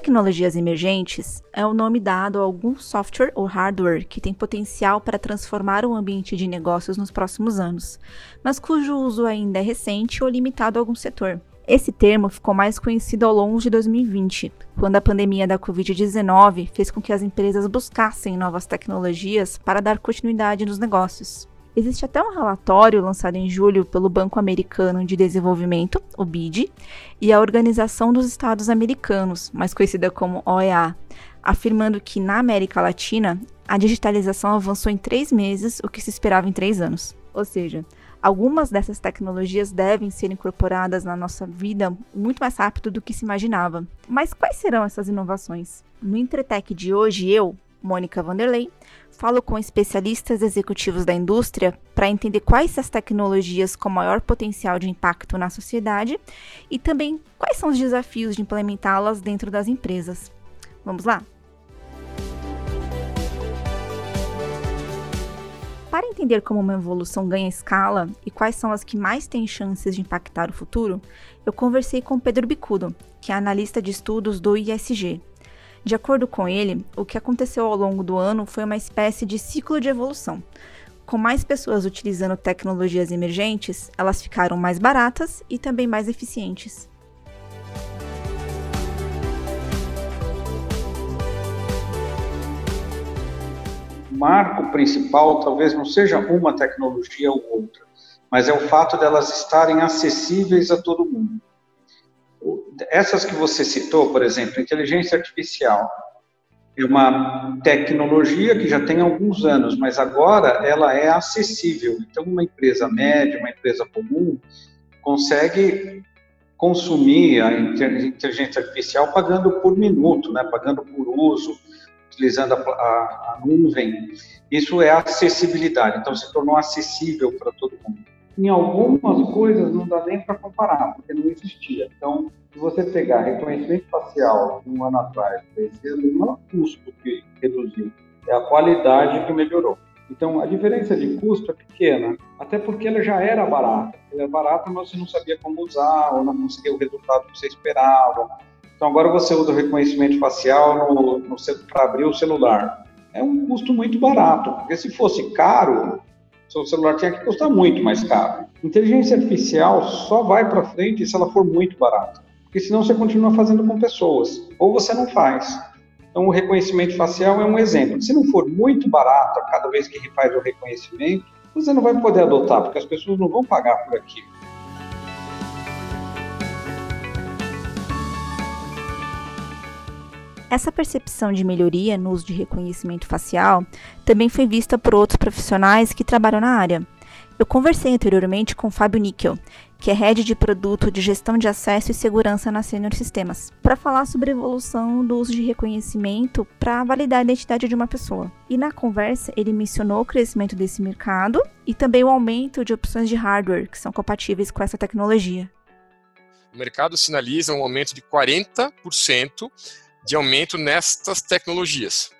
Tecnologias emergentes é o nome dado a algum software ou hardware que tem potencial para transformar o ambiente de negócios nos próximos anos, mas cujo uso ainda é recente ou limitado a algum setor. Esse termo ficou mais conhecido ao longo de 2020, quando a pandemia da Covid-19 fez com que as empresas buscassem novas tecnologias para dar continuidade nos negócios. Existe até um relatório lançado em julho pelo Banco Americano de Desenvolvimento, o BID, e a Organização dos Estados Americanos, mais conhecida como OEA, afirmando que na América Latina a digitalização avançou em três meses o que se esperava em três anos. Ou seja, algumas dessas tecnologias devem ser incorporadas na nossa vida muito mais rápido do que se imaginava. Mas quais serão essas inovações? No Entretec de hoje, eu, Mônica Vanderlei, falo com especialistas executivos da indústria para entender quais as tecnologias com maior potencial de impacto na sociedade e também quais são os desafios de implementá-las dentro das empresas. Vamos lá? Para entender como uma evolução ganha escala e quais são as que mais têm chances de impactar o futuro, eu conversei com Pedro Bicudo, que é analista de estudos do ISG, de acordo com ele, o que aconteceu ao longo do ano foi uma espécie de ciclo de evolução. Com mais pessoas utilizando tecnologias emergentes, elas ficaram mais baratas e também mais eficientes. O marco principal talvez não seja uma tecnologia ou outra, mas é o fato delas estarem acessíveis a todo mundo essas que você citou, por exemplo, inteligência artificial, é uma tecnologia que já tem alguns anos, mas agora ela é acessível. Então, uma empresa média, uma empresa comum, consegue consumir a inteligência artificial pagando por minuto, né? pagando por uso, utilizando a, a, a nuvem. Isso é acessibilidade, então se tornou acessível para todo mundo. Em algumas coisas não dá nem para comparar, porque não existia. Então, se você pegar reconhecimento facial de um ano atrás esse ano, não é o custo que reduziu, é a qualidade que melhorou. Então, a diferença de custo é pequena, até porque ela já era barata. Ela era barata, mas você não sabia como usar, ou não conseguia o resultado que você esperava. Então, agora você usa o reconhecimento facial no, no para abrir o celular. É um custo muito barato, porque se fosse caro, seu celular tinha que custar muito mais caro. Inteligência artificial só vai para frente se ela for muito barata porque senão você continua fazendo com pessoas, ou você não faz. Então, o reconhecimento facial é um exemplo. Se não for muito barato cada vez que faz o reconhecimento, você não vai poder adotar, porque as pessoas não vão pagar por aquilo. Essa percepção de melhoria no uso de reconhecimento facial também foi vista por outros profissionais que trabalham na área. Eu conversei anteriormente com Fábio Níquel, que é head de produto de gestão de acesso e segurança na Senior Sistemas, para falar sobre a evolução do uso de reconhecimento para validar a identidade de uma pessoa. E na conversa, ele mencionou o crescimento desse mercado e também o aumento de opções de hardware que são compatíveis com essa tecnologia. O mercado sinaliza um aumento de 40% de aumento nestas tecnologias,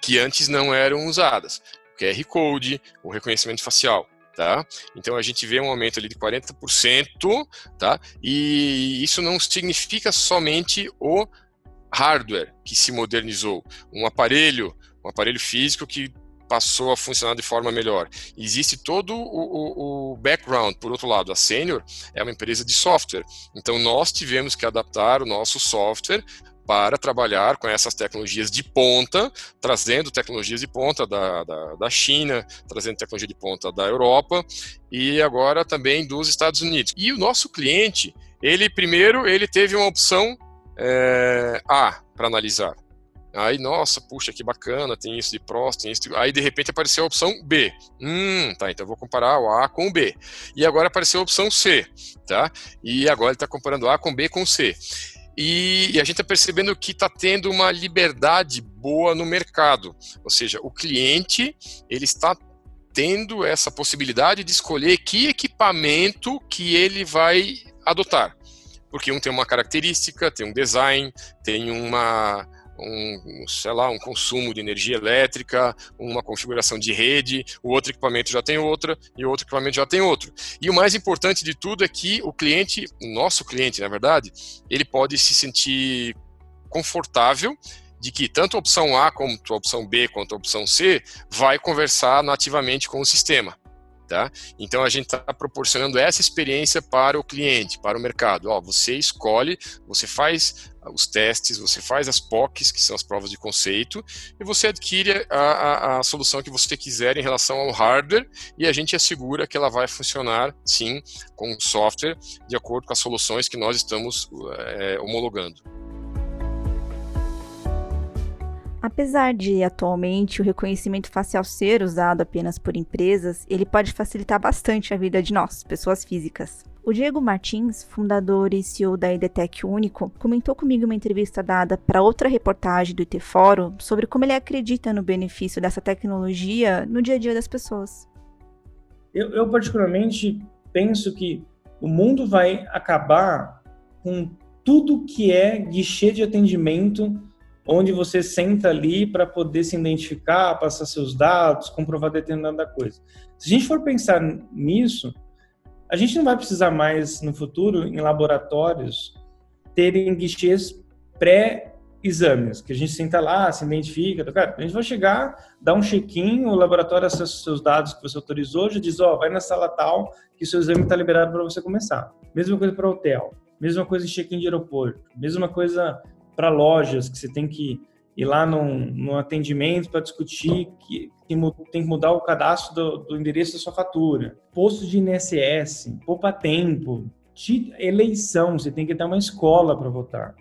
que antes não eram usadas. O QR Code, o reconhecimento facial tá? Então a gente vê um aumento ali de 40%, tá? E isso não significa somente o hardware que se modernizou, um aparelho, um aparelho físico que passou a funcionar de forma melhor. Existe todo o, o, o, background, por outro lado, a Senior é uma empresa de software, então nós tivemos que adaptar o nosso software para trabalhar com essas tecnologias de ponta, trazendo tecnologias de ponta da, da, da, China, trazendo tecnologia de ponta da Europa e agora também dos Estados Unidos. E o nosso cliente, ele primeiro ele teve uma opção é, A para analisar. Aí, nossa, puxa, que bacana, tem isso de PROS, tem isso de... Aí, de repente, apareceu a opção B. Hum, tá, então eu vou comparar o A com o B. E agora apareceu a opção C, tá? E agora ele está comparando A com B com C. E, e a gente está percebendo que está tendo uma liberdade boa no mercado, ou seja, o cliente ele está tendo essa possibilidade de escolher que equipamento que ele vai adotar, porque um tem uma característica, tem um design, tem uma um, sei lá, um consumo de energia elétrica, uma configuração de rede, o outro equipamento já tem outra e o outro equipamento já tem outro. E o mais importante de tudo é que o cliente, o nosso cliente, na verdade, ele pode se sentir confortável de que tanto a opção A como a opção B quanto a opção C vai conversar nativamente com o sistema. Tá? Então a gente está proporcionando essa experiência para o cliente, para o mercado. Ó, você escolhe, você faz os testes, você faz as POCs, que são as provas de conceito, e você adquire a, a, a solução que você quiser em relação ao hardware, e a gente assegura que ela vai funcionar, sim, com o software, de acordo com as soluções que nós estamos é, homologando. Apesar de atualmente o reconhecimento facial ser usado apenas por empresas, ele pode facilitar bastante a vida de nós, pessoas físicas. O Diego Martins, fundador e CEO da Edetec Único, comentou comigo uma entrevista dada para outra reportagem do IT Fórum sobre como ele acredita no benefício dessa tecnologia no dia a dia das pessoas. Eu, eu particularmente penso que o mundo vai acabar com tudo que é guichê de atendimento onde você senta ali para poder se identificar, passar seus dados, comprovar determinada coisa. Se a gente for pensar nisso, a gente não vai precisar mais no futuro em laboratórios terem guichês pré-exames, que a gente senta lá, se identifica, cara, a gente vai chegar, dar um check-in, o laboratório acessa os seus dados que você autorizou, já diz, ó, oh, vai na sala tal, que seu exame está liberado para você começar. Mesma coisa para hotel, mesma coisa em check-in de aeroporto, mesma coisa para lojas, que você tem que ir lá num, num atendimento para discutir que, tem que mudar o cadastro do, do, endereço da sua fatura. Posto de INSS, poupa tempo, eleição, você tem que ter uma escola para votar.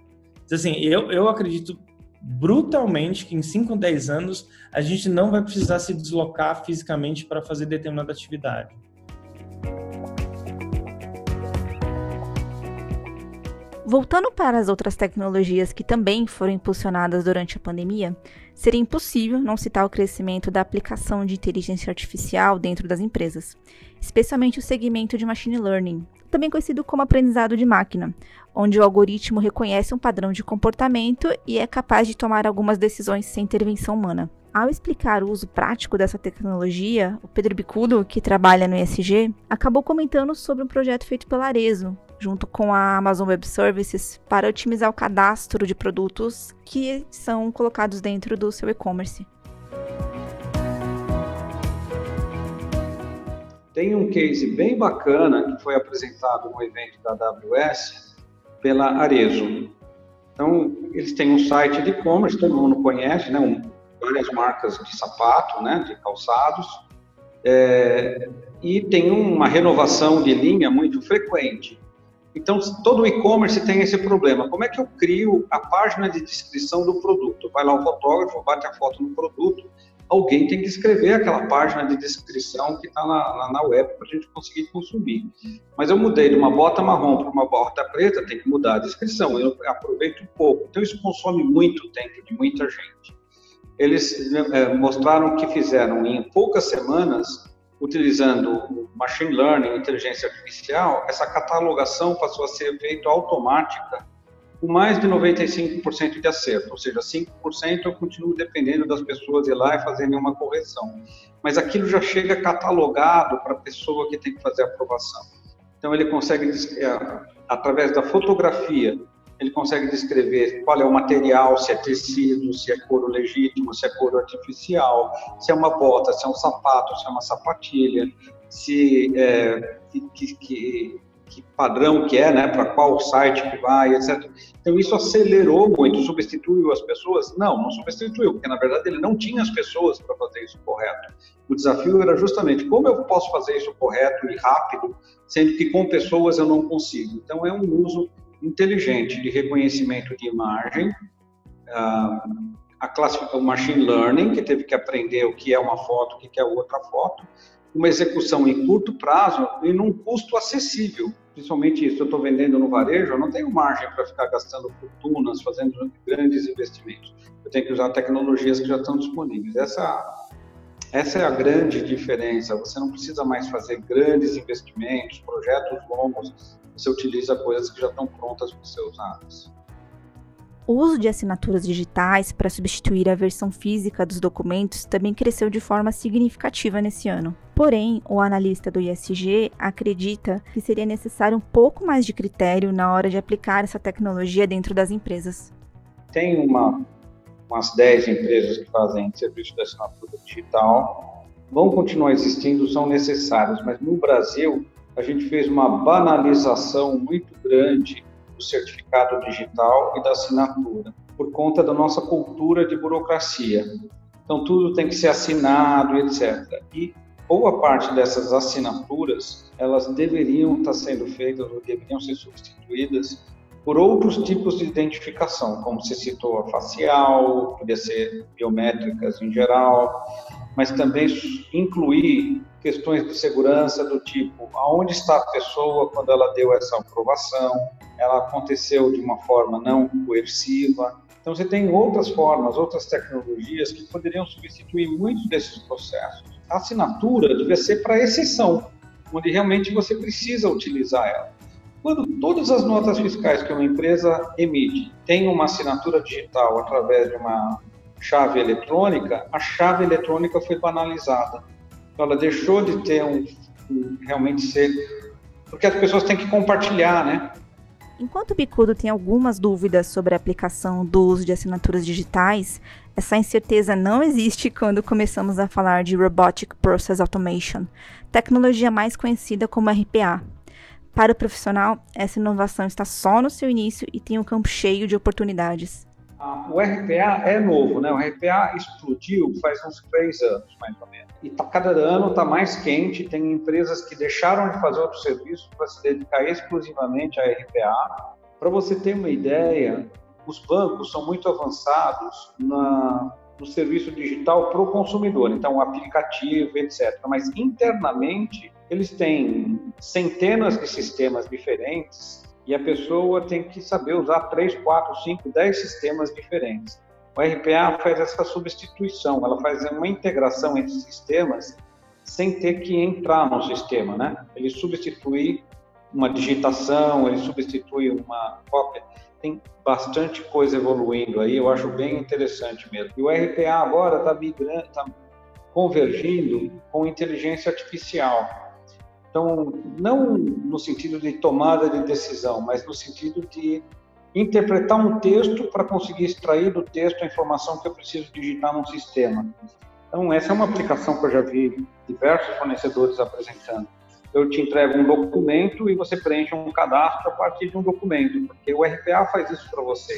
Então, assim, eu, eu acredito brutalmente que em 5, 10 anos a gente não vai precisar se deslocar fisicamente para fazer determinada atividade. Voltando para as outras tecnologias que também foram impulsionadas durante a pandemia, seria impossível não citar o crescimento da aplicação de inteligência artificial dentro das empresas, especialmente o segmento de machine learning, também conhecido como aprendizado de máquina, onde o algoritmo reconhece um padrão de comportamento e é capaz de tomar algumas decisões sem intervenção humana. Ao explicar o uso prático dessa tecnologia, o Pedro Bicudo, que trabalha no ESG, acabou comentando sobre um projeto feito pela Arezo, junto com a Amazon Web Services, para otimizar o cadastro de produtos que são colocados dentro do seu e-commerce. Tem um case bem bacana que foi apresentado no evento da AWS pela Arezo. Então, eles têm um site de e-commerce, todo mundo conhece, né? Várias marcas de sapato, né? De calçados. É, e tem uma renovação de linha muito frequente. Então, todo e-commerce tem esse problema. Como é que eu crio a página de descrição do produto? Vai lá o fotógrafo, bate a foto no produto, alguém tem que escrever aquela página de descrição que está na, na, web para a gente conseguir consumir. Mas eu mudei de uma bota marrom para uma bota preta, tem que mudar a descrição. Eu aproveito pouco. Então, isso consome muito tempo de muita gente. Eles é, mostraram que fizeram em poucas semanas utilizando machine learning, inteligência artificial, essa catalogação passou a ser feita automática com mais de 95% de acerto, ou seja, 5% eu continuo dependendo das pessoas ir lá e fazerem uma correção. Mas aquilo já chega catalogado para a pessoa que tem que fazer a aprovação. Então ele consegue, é, através da fotografia, ele consegue descrever qual é o material, se é tecido, se é couro legítimo, se é couro artificial, se é uma bota, se é um sapato, se é uma sapatilha, se é, que, que, que padrão que é, né, para qual site que vai, etc. Então isso acelerou muito, substituiu as pessoas? Não, não substituiu, porque na verdade ele não tinha as pessoas para fazer isso correto. O desafio era justamente como eu posso fazer isso correto e rápido, sendo que com pessoas eu não consigo. Então é um uso inteligente de reconhecimento de imagem, a classificação machine learning, que teve que aprender o que é uma foto, o que é outra foto, uma execução em curto prazo e num custo acessível. Principalmente isso, eu estou vendendo no varejo, eu não tenho margem para ficar gastando fortunas, fazendo grandes investimentos. Eu tenho que usar tecnologias que já estão disponíveis. Essa, essa é a grande diferença. Você não precisa mais fazer grandes investimentos, projetos longos você utiliza coisas que já estão prontas para ser usadas. O uso de assinaturas digitais para substituir a versão física dos documentos também cresceu de forma significativa nesse ano. Porém, o analista do ISG acredita que seria necessário um pouco mais de critério na hora de aplicar essa tecnologia dentro das empresas. tem uma, umas 10 empresas que fazem serviço de assinatura digital, vão continuar existindo, são necessários, mas no Brasil a gente fez uma banalização muito grande do certificado digital e da assinatura, por conta da nossa cultura de burocracia. Então, tudo tem que ser assinado, etc. E boa parte dessas assinaturas, elas deveriam estar sendo feitas ou deveriam ser substituídas por outros tipos de identificação, como você citou, a facial, podia ser biométricas em geral, mas também incluir questões de segurança do tipo aonde está a pessoa quando ela deu essa aprovação, ela aconteceu de uma forma não coerciva. Então você tem outras formas, outras tecnologias que poderiam substituir muitos desses processos. A assinatura devia ser para exceção, onde realmente você precisa utilizar ela. Quando todas as notas fiscais que uma empresa emite têm uma assinatura digital através de uma chave eletrônica, a chave eletrônica foi banalizada. Então, ela deixou de ter um, um realmente ser porque as pessoas têm que compartilhar, né? Enquanto o Bicudo tem algumas dúvidas sobre a aplicação do uso de assinaturas digitais, essa incerteza não existe quando começamos a falar de Robotic Process Automation, tecnologia mais conhecida como RPA. Para o profissional, essa inovação está só no seu início e tem um campo cheio de oportunidades. O RPA é novo, né? O RPA explodiu faz uns três anos, mais ou menos. E tá, cada ano está mais quente. Tem empresas que deixaram de fazer outros serviços para se dedicar exclusivamente a RPA. Para você ter uma ideia, os bancos são muito avançados na, no serviço digital para o consumidor, então aplicativo, etc. Mas internamente eles têm centenas de sistemas diferentes e a pessoa tem que saber usar 3, 4, 5, 10 sistemas diferentes. O RPA faz essa substituição, ela faz uma integração entre sistemas sem ter que entrar no sistema, né? Ele substitui uma digitação, ele substitui uma cópia. Tem bastante coisa evoluindo aí, eu acho bem interessante mesmo. E o RPA agora está migrando, está convergindo com inteligência artificial. Então, não no sentido de tomada de decisão, mas no sentido de interpretar um texto para conseguir extrair do texto a informação que eu preciso digitar num sistema. Então, essa é uma aplicação que eu já vi diversos fornecedores apresentando. Eu te entrego um documento e você preenche um cadastro a partir de um documento, porque o RPA faz isso para você.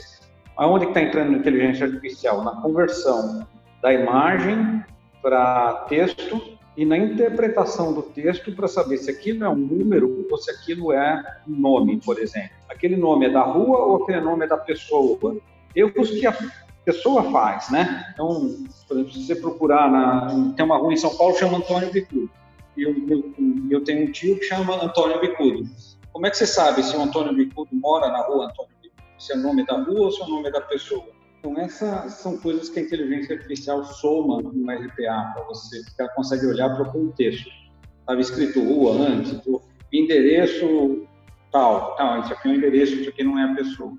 Aonde está entrando a inteligência artificial? Na conversão da imagem para texto e na interpretação do texto para saber se aquilo é um número ou se aquilo é um nome, por exemplo. Aquele nome é da rua ou aquele nome é da pessoa. Erros que a pessoa faz, né? Então, por exemplo, se você procurar, na, tem uma rua em São Paulo que chama Antônio Bicudo. Eu, eu, eu, tenho um tio que chama Antônio Bicudo. Como é que você sabe se o Antônio Bicudo mora na rua Antônio Bicudo? Se é o nome da rua ou se é o nome da pessoa? Então, essas são coisas que a inteligência artificial soma no RPA para você, porque ela consegue olhar para o contexto. Estava escrito rua antes, endereço tal, tal, isso aqui é um endereço, isso aqui não é a pessoa.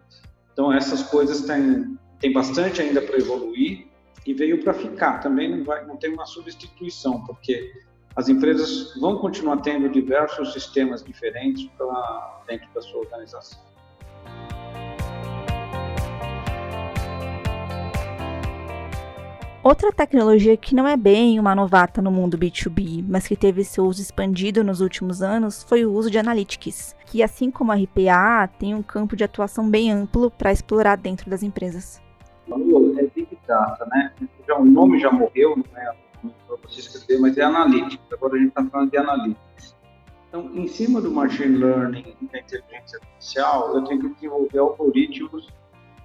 Então, essas coisas têm, têm bastante ainda para evoluir e veio para ficar. Também não, vai, não tem uma substituição, porque as empresas vão continuar tendo diversos sistemas diferentes pra, dentro da sua organização. Outra tecnologia que não é bem uma novata no mundo B2B, mas que teve seu uso expandido nos últimos anos, foi o uso de analytics, que assim como a RPA, tem um campo de atuação bem amplo para explorar dentro das empresas. É Big Data, né? Já, o nome já morreu, não é para você escrever, mas é Analytics. Agora a gente está falando de Analytics. Então, em cima do Machine Learning e da inteligência artificial, eu tenho que desenvolver algoritmos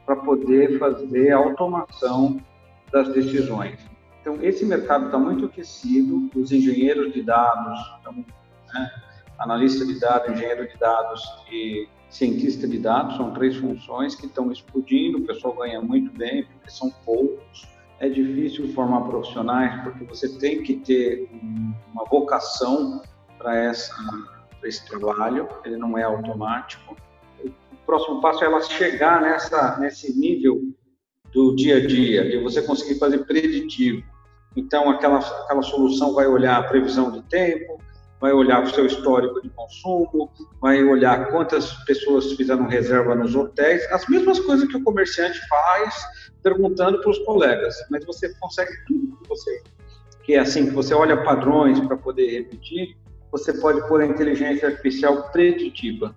para poder fazer automação das decisões. Então, esse mercado está muito aquecido, os engenheiros de dados, então, né, analista de dados, engenheiro de dados e cientista de dados, são três funções que estão explodindo, o pessoal ganha muito bem, porque são poucos, é difícil formar profissionais, porque você tem que ter uma vocação para esse trabalho, ele não é automático. O próximo passo é ela chegar nessa, nesse nível do dia a dia, de você conseguir fazer preditivo. Então, aquela, aquela solução vai olhar a previsão de tempo, vai olhar o seu histórico de consumo, vai olhar quantas pessoas fizeram reserva nos hotéis, as mesmas coisas que o comerciante faz perguntando para os colegas, mas você consegue tudo que você que é assim que você olha padrões para poder repetir, você pode pôr a inteligência artificial preditiva.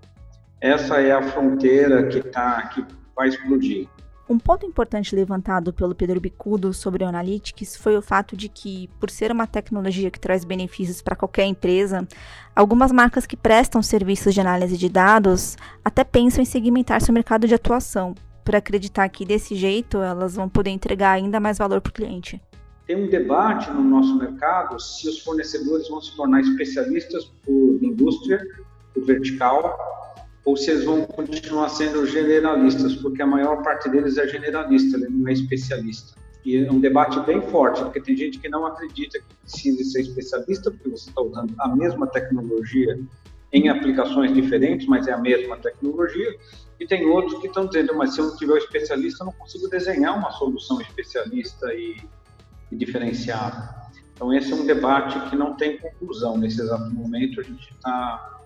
Essa é a fronteira que tá que vai explodir. Um ponto importante levantado pelo Pedro Bicudo sobre o Analytics foi o fato de que, por ser uma tecnologia que traz benefícios para qualquer empresa, algumas marcas que prestam serviços de análise de dados até pensam em segmentar seu mercado de atuação, por acreditar que desse jeito elas vão poder entregar ainda mais valor para o cliente. Tem um debate no nosso mercado se os fornecedores vão se tornar especialistas por indústria, por vertical, ou se eles vão continuar sendo generalistas, porque a maior parte deles é generalista, ele não é especialista. E é um debate bem forte, porque tem gente que não acredita que precise ser especialista, porque você está usando a mesma tecnologia em aplicações diferentes, mas é a mesma tecnologia. E tem outros que estão dizendo, mas se eu não tiver o especialista, eu não consigo desenhar uma solução especialista e, e diferenciada. Então, esse é um debate que não tem conclusão nesse exato momento. A gente está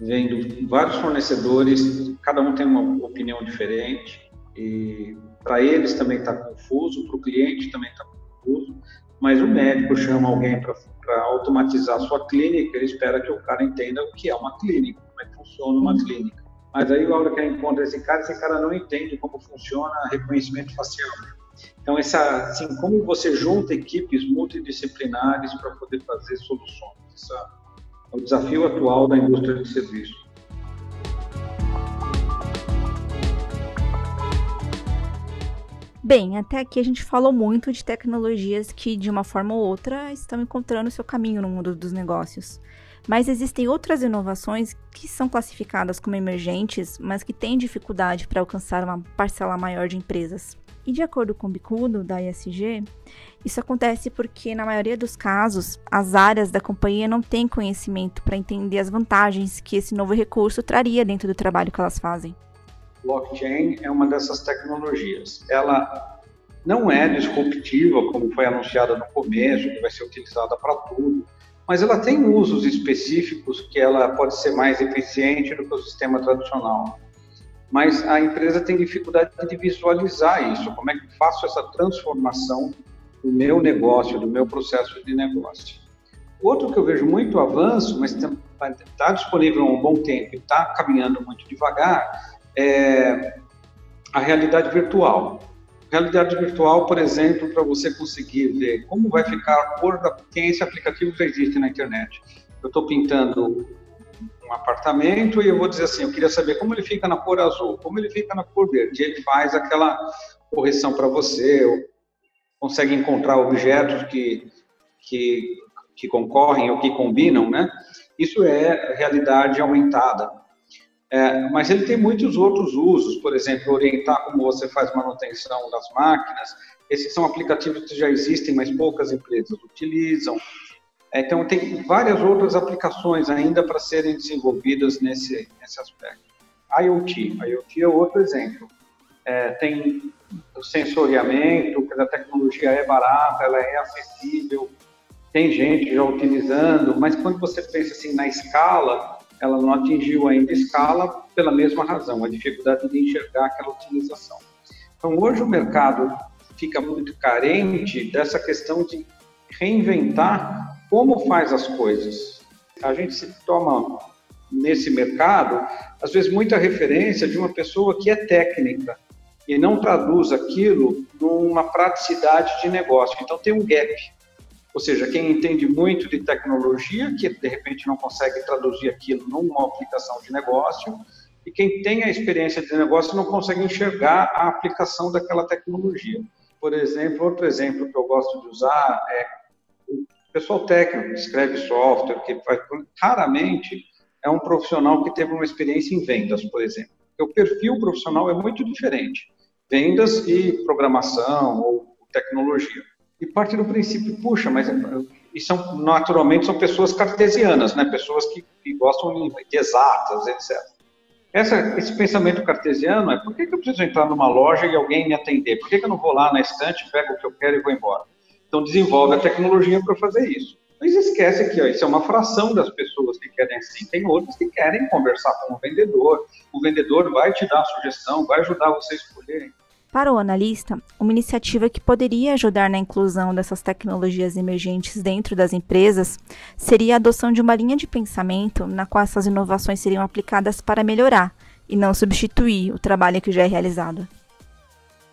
vendo vários fornecedores, cada um tem uma opinião diferente, e para eles também está confuso, para o cliente também está confuso, mas o médico chama alguém para automatizar a sua clínica, ele espera que o cara entenda o que é uma clínica, como é que funciona uma clínica. Mas aí, a hora que ele encontra esse cara, esse cara não entende como funciona reconhecimento facial. Então, essa, assim, como você junta equipes multidisciplinares para poder fazer soluções. Essa, o desafio atual da indústria de serviços. Bem, até aqui a gente falou muito de tecnologias que, de uma forma ou outra, estão encontrando seu caminho no mundo dos negócios. Mas existem outras inovações que são classificadas como emergentes, mas que têm dificuldade para alcançar uma parcela maior de empresas. E de acordo com o Bicudo, da ISG, isso acontece porque, na maioria dos casos, as áreas da companhia não têm conhecimento para entender as vantagens que esse novo recurso traria dentro do trabalho que elas fazem. Blockchain é uma dessas tecnologias. Ela não é disruptiva, como foi anunciada no começo, que vai ser utilizada para tudo, mas ela tem usos específicos que ela pode ser mais eficiente do que o sistema tradicional mas a empresa tem dificuldade de visualizar isso. Como é que faço essa transformação do meu negócio, do meu processo de negócio? Outro que eu vejo muito avanço, mas está disponível há um bom tempo e está caminhando muito devagar, é a realidade virtual. Realidade virtual, por exemplo, para você conseguir ver como vai ficar a cor da. Tem esse aplicativo que já existe na internet. Eu estou pintando um apartamento e eu vou dizer assim, eu queria saber como ele fica na cor azul, como ele fica na cor verde. Ele faz aquela correção para você, consegue encontrar objetos que, que, que concorrem ou que combinam, né? Isso é realidade aumentada. É, mas ele tem muitos outros usos, por exemplo, orientar como você faz manutenção das máquinas. Esses são aplicativos que já existem, mas poucas empresas utilizam. É, então, tem várias outras aplicações ainda para serem desenvolvidas nesse, nesse aspecto. IoT, IoT é outro exemplo. É, tem o sensoriamento, a tecnologia é barata, ela é acessível, tem gente já utilizando, mas quando você pensa assim na escala, ela não atingiu ainda escala pela mesma razão, a dificuldade de enxergar aquela utilização. Então, hoje o mercado fica muito carente dessa questão de reinventar como faz as coisas. A gente se toma nesse mercado, às vezes, muita referência de uma pessoa que é técnica e não traduz aquilo numa praticidade de negócio. Então, tem um gap. Ou seja, quem entende muito de tecnologia, que de repente não consegue traduzir aquilo numa aplicação de negócio, e quem tem a experiência de negócio não consegue enxergar a aplicação daquela tecnologia. Por exemplo, outro exemplo que eu gosto de usar é pessoal técnico que escreve software, que faz, raramente é um profissional que teve uma experiência em vendas, por exemplo. O perfil profissional é muito diferente. Vendas e programação ou tecnologia. E parte do princípio, puxa, mas e são naturalmente são pessoas cartesianas, né? Pessoas que, que gostam de exatas, etc. Essa, esse pensamento cartesiano é por que, que eu preciso entrar numa loja e alguém me atender? Por que, que eu não vou lá na estante, pego o que eu quero e vou embora? Então, desenvolve a tecnologia para fazer isso. Mas esquece que ó, isso é uma fração das pessoas que querem assim. Tem outras que querem conversar com o vendedor. O vendedor vai te dar a sugestão, vai ajudar você a escolher. Para o analista, uma iniciativa que poderia ajudar na inclusão dessas tecnologias emergentes dentro das empresas seria a adoção de uma linha de pensamento na qual essas inovações seriam aplicadas para melhorar e não substituir o trabalho que já é realizado.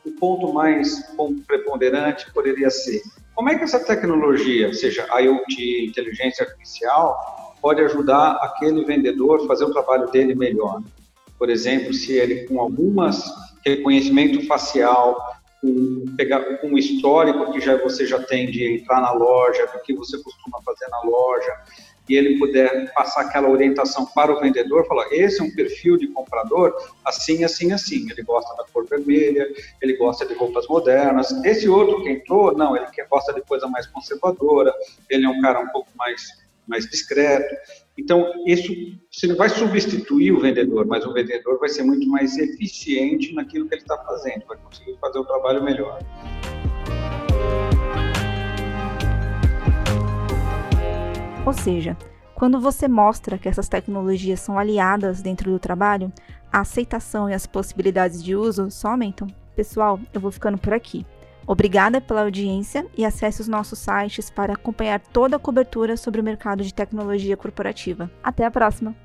O ponto mais preponderante poderia ser como é que essa tecnologia, seja IoT, inteligência artificial, pode ajudar aquele vendedor a fazer o trabalho dele melhor? Por exemplo, se ele com algumas reconhecimento facial, com, pegar, com o histórico que já você já tem de entrar na loja, do que você costuma fazer na loja, e ele puder passar aquela orientação para o vendedor, falar, esse é um perfil de comprador, assim, assim, assim, ele gosta da cor vermelha, ele gosta de roupas modernas, esse outro que entrou, não, ele gosta de coisa mais conservadora, ele é um cara um pouco mais, mais discreto, então, isso você não vai substituir o vendedor, mas o vendedor vai ser muito mais eficiente naquilo que ele está fazendo, vai conseguir fazer o trabalho melhor. Ou seja, quando você mostra que essas tecnologias são aliadas dentro do trabalho, a aceitação e as possibilidades de uso só aumentam. Pessoal, eu vou ficando por aqui. Obrigada pela audiência e acesse os nossos sites para acompanhar toda a cobertura sobre o mercado de tecnologia corporativa. Até a próxima!